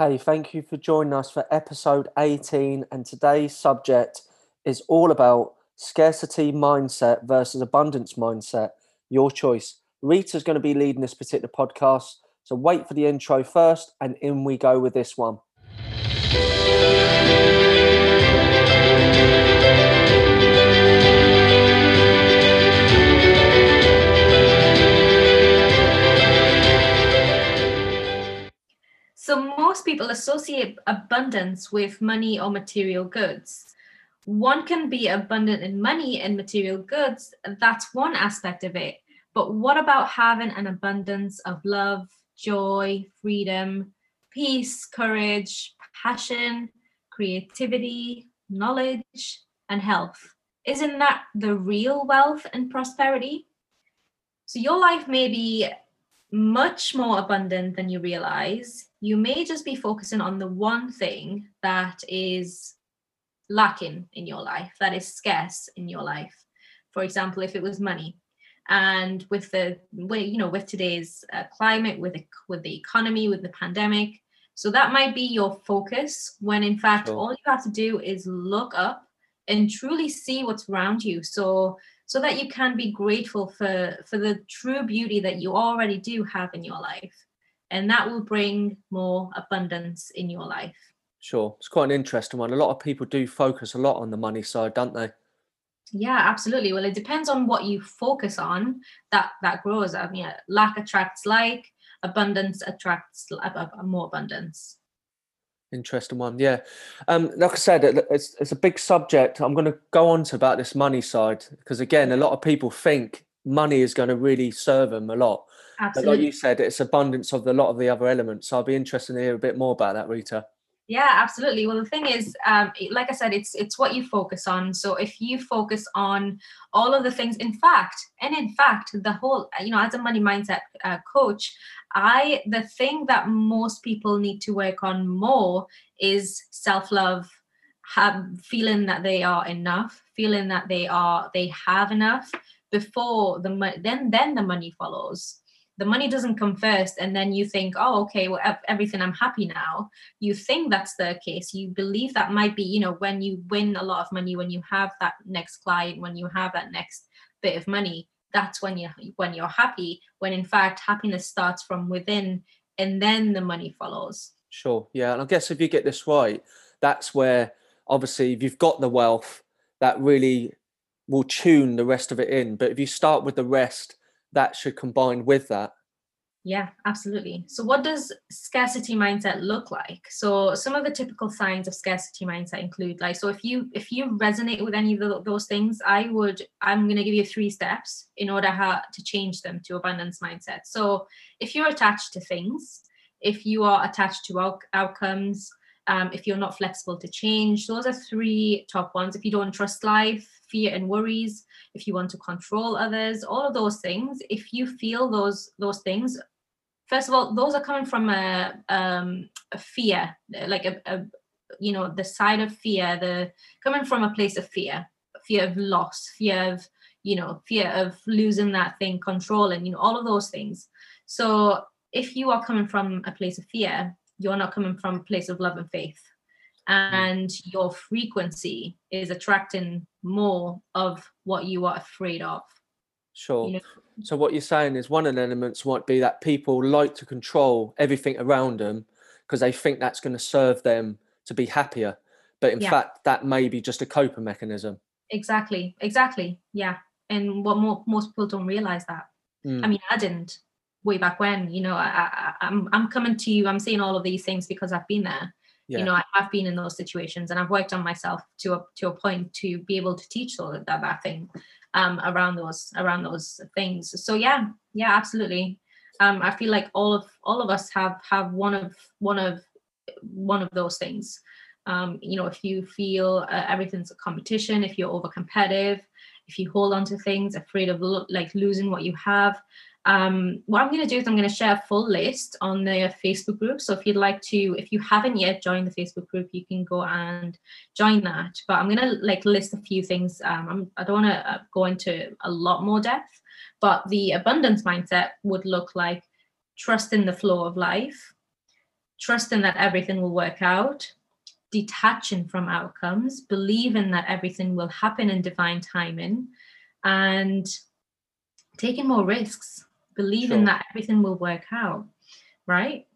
Hey, thank you for joining us for episode 18. And today's subject is all about scarcity mindset versus abundance mindset. Your choice. Rita's going to be leading this particular podcast. So wait for the intro first, and in we go with this one. Associate abundance with money or material goods. One can be abundant in money and material goods. That's one aspect of it. But what about having an abundance of love, joy, freedom, peace, courage, passion, creativity, knowledge, and health? Isn't that the real wealth and prosperity? So your life may be much more abundant than you realize, you may just be focusing on the one thing that is lacking in your life, that is scarce in your life. For example, if it was money, and with the way you know with today's uh, climate, with the, with the economy, with the pandemic, so that might be your focus. When in fact, sure. all you have to do is look up and truly see what's around you. So so that you can be grateful for for the true beauty that you already do have in your life. And that will bring more abundance in your life. Sure. It's quite an interesting one. A lot of people do focus a lot on the money side don't they? Yeah absolutely. Well it depends on what you focus on that that grows. I mean lack attracts like abundance attracts more abundance Interesting one, yeah. Um, like I said, it's it's a big subject. I'm going to go on to about this money side because again, a lot of people think money is going to really serve them a lot. Absolutely. But like you said, it's abundance of the lot of the other elements. So I'll be interested to hear a bit more about that, Rita. Yeah, absolutely. Well, the thing is, um, like I said, it's it's what you focus on. So if you focus on all of the things, in fact, and in fact, the whole, you know, as a money mindset uh, coach, I the thing that most people need to work on more is self love, have feeling that they are enough, feeling that they are they have enough before the. Then then the money follows the money doesn't come first and then you think oh okay well everything i'm happy now. You think that's the case. You believe that might be you know when you win a lot of money when you have that next client when you have that next bit of money that's when you when you're happy when in fact happiness starts from within and then the money follows. Sure yeah and i guess if you get this right that's where obviously if you've got the wealth that really will tune the rest of it in. But if you start with the rest that should combine with that. Yeah absolutely. So what does scarcity mindset look like? So some of the typical signs of scarcity mindset include like so if you if you resonate with any of those things i would i'm going to give you three steps in order how to change them to abundance mindset. So if you're attached to things if you are attached to out- outcomes um, if you're not flexible to change those are three top ones. If you don't trust life fear and worries if you want to control others all of those things if you feel those those things first of all those are coming from a, um, a fear like a, a, you know the side of fear the coming from a place of fear fear of loss fear of you know fear of losing that thing control and you know all of those things so if you are coming from a place of fear you're not coming from a place of love and faith. And your frequency is attracting more of what you are afraid of. Sure. You know? So what you're saying is one of the elements might be that people like to control everything around them because they think that's going to serve them to be happier. But in yeah. fact, that may be just a coping mechanism. Exactly. Exactly. Yeah. And what more, most people don't realize that. Mm. I mean, I didn't way back when. You know, I, I, I'm I'm coming to you. I'm saying all of these things because I've been there yeah. you know i have been in those situations and i've worked on myself to a to a point to be able to teach all of that, that thing um around those around those things. So yeah yeah absolutely. Um i feel like all of all of us have have one of one of one of those things. Um you know if you feel uh, everything's a competition if you're over competitive if you hold on to things afraid of lo- like losing what you have um, what I'm going to do is I'm going to share a full list on the Facebook group. So if you'd like to, if you haven't yet joined the Facebook group, you can go and join that. But I'm going to like list a few things. Um, I'm, I don't want to uh, go into a lot more depth, but the abundance mindset would look like trust in the flow of life, trusting that everything will work out, detaching from outcomes, believing that everything will happen in divine timing, and taking more risks, believing Sure. that everything will work out, right?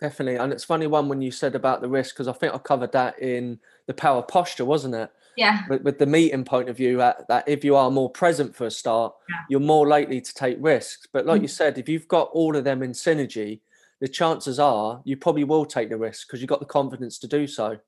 Definitely. And it's funny one when you said about the risk, because I think I covered that in the power posture, wasn't it? Yeah, With, with the meeting point of view, that, that if you are more present for a start, Yeah. you're more likely to take risks. But like you Mm. said, if you've got all of them in synergy, the chances are you probably will take the risk because you've got the confidence to do so.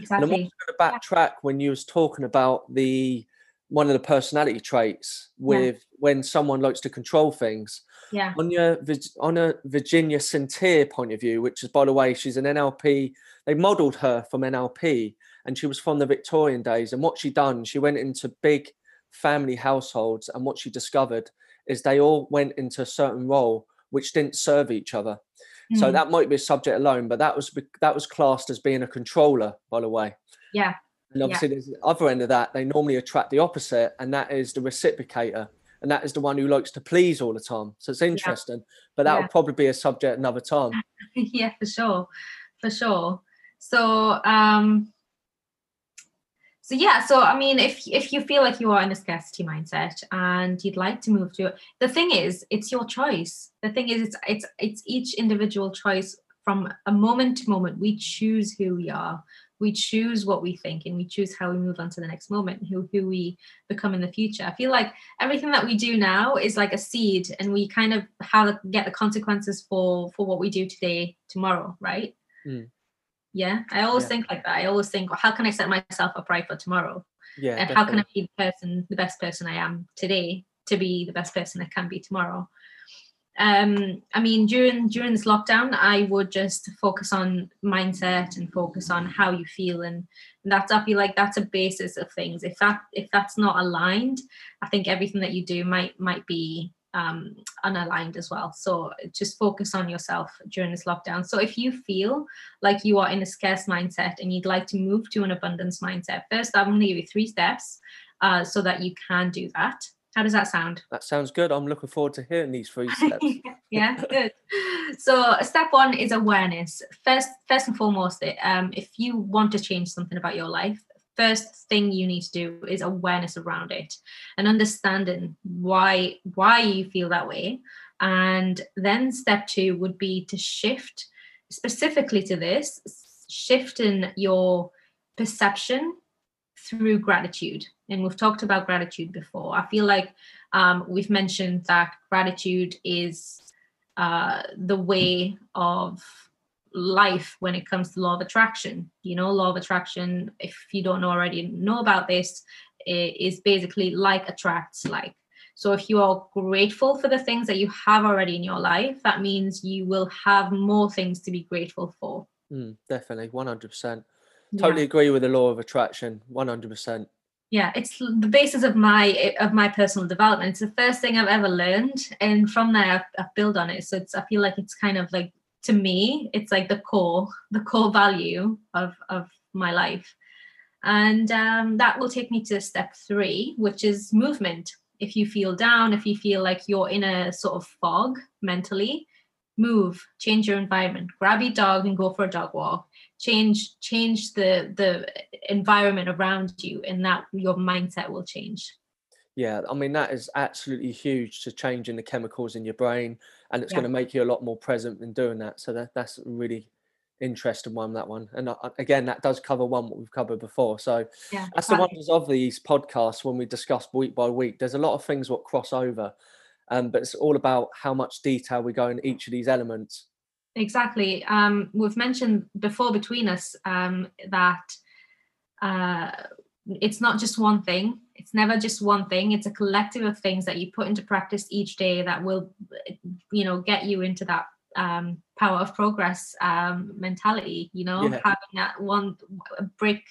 exactly. And I'm also going to backtrack when you was talking about the one of the personality traits with when someone likes to control things Yeah, on your on a Virginia Satir point of view, which is by the way, she's an NLP. They modelled her from NLP, and she was from the Victorian days. And what she done, she went into big family households, and what she discovered is they all went into a certain role which didn't serve each other. So Mm, that might be a subject alone, but that was that was classed as being a controller, by the way. yeah, And Yeah. obviously, there's the other end of that. They normally attract the opposite, and that is the reciprocator, and that is the one who likes to please all the time. So it's interesting, but that Yeah. would probably be a subject another time. yeah, for sure, for sure. So, um, so yeah, so I mean, if if you feel like you are in a scarcity mindset and you'd like to move to the thing is, it's your choice. The thing is, it's it's it's each individual choice from a moment to moment. We choose who we are. We choose what we think, and we choose how we move on to the next moment, who who we become in the future. I feel like everything that we do now is like a seed, and we kind of have get the consequences for for what we do today, tomorrow, right? Mm. Yeah, I always Yeah. think like that. I always think, well, how can I set myself up right for tomorrow? Yeah, and how can I be the person, the best person I am today, to be the best person I can be tomorrow? Um, I mean, during during this lockdown, I would just focus on mindset and focus on how you feel, and that's I feel like that's a basis of things. If that if that's not aligned, I think everything that you do might might be um unaligned as well. So just focus on yourself during this lockdown. So if you feel like you are in a scarce mindset and you'd like to move to an abundance mindset first i'm going to give you three steps uh, so that you can do that how does that sound? That sounds good. I'm looking forward to hearing these three steps. yeah good. So step one is awareness. First first and foremost um, if you want to change something about your life first thing you need to do is awareness around it and understanding why why you feel that way. And then step two would be to shift specifically to this shifting your perception through gratitude and we've talked about gratitude before i feel like um, we've mentioned that gratitude is uh, the way of life when it comes to law of attraction you know law of attraction if you don't know already know about this is basically like attracts like so if you are grateful for the things that you have already in your life that means you will have more things to be grateful for Mm, definitely, 100%. Yeah. Totally agree with the law of attraction, 100%. Yeah it's the basis of my of my personal development. It's the first thing i've ever learned and from there I've, I've built on it. So it's i feel like it's kind of like to me it's like the core the core value of of my life. And um, that will take me to step three which is movement. If you feel down if you feel like you're in a sort of fog mentally move change your environment grab your dog and go for a dog walk change change the the environment around you and that your mindset will change Yeah, I mean, that is absolutely huge to changing the chemicals in your brain, and it's Yeah. going to make you a lot more present in doing that. So that, that's a really interesting one, that one. And uh, again, that does cover one what we've covered before. So yeah that's the wonders of these podcasts when we discuss week by week. There's a lot of things what cross over, um, but it's all about how much detail we go in each of these elements. exactly um we've mentioned before between us um that uh it's not just one thing it's never just one thing it's a collective of things that you put into practice each day that will you know get you into that um power of progress um mentality you know Yeah. having that one brick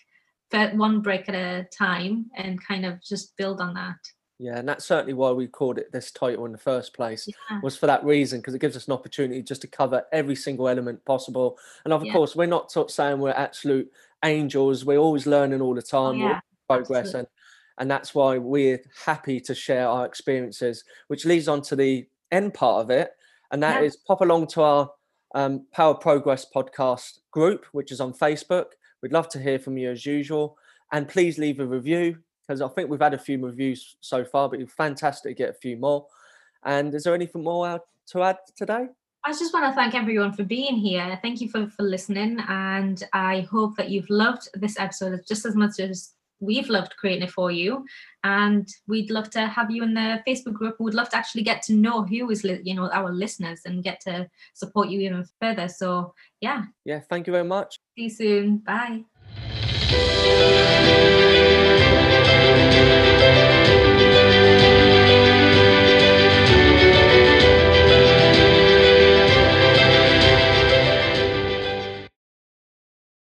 one brick at a time and kind of just build on that Yeah, and that's certainly why we called it this title in the first place. yeah was for that reason because it gives us an opportunity just to cover every single element possible. And of Yeah. course, we're not saying we're absolute angels. We're always learning all the oh, time. we're yeah progress, and and that's why we're happy to share our experiences. Which leads on to the end part of it, and that is Yeah. pop along to our um, Power Progress podcast group, which is on Facebook. We'd love to hear from you as usual. And please leave a review because I think we've had a few reviews so far, but it's fantastic to get a few more. And is there anything more to add today? I just want to thank everyone for being here. Thank you for, for listening. And I hope that you've loved this episode just as much as we've loved creating it for you and we'd love to have you in the facebook group we'd love to actually get to know who is you know our listeners and get to support you even further so yeah yeah thank you very much see you soon bye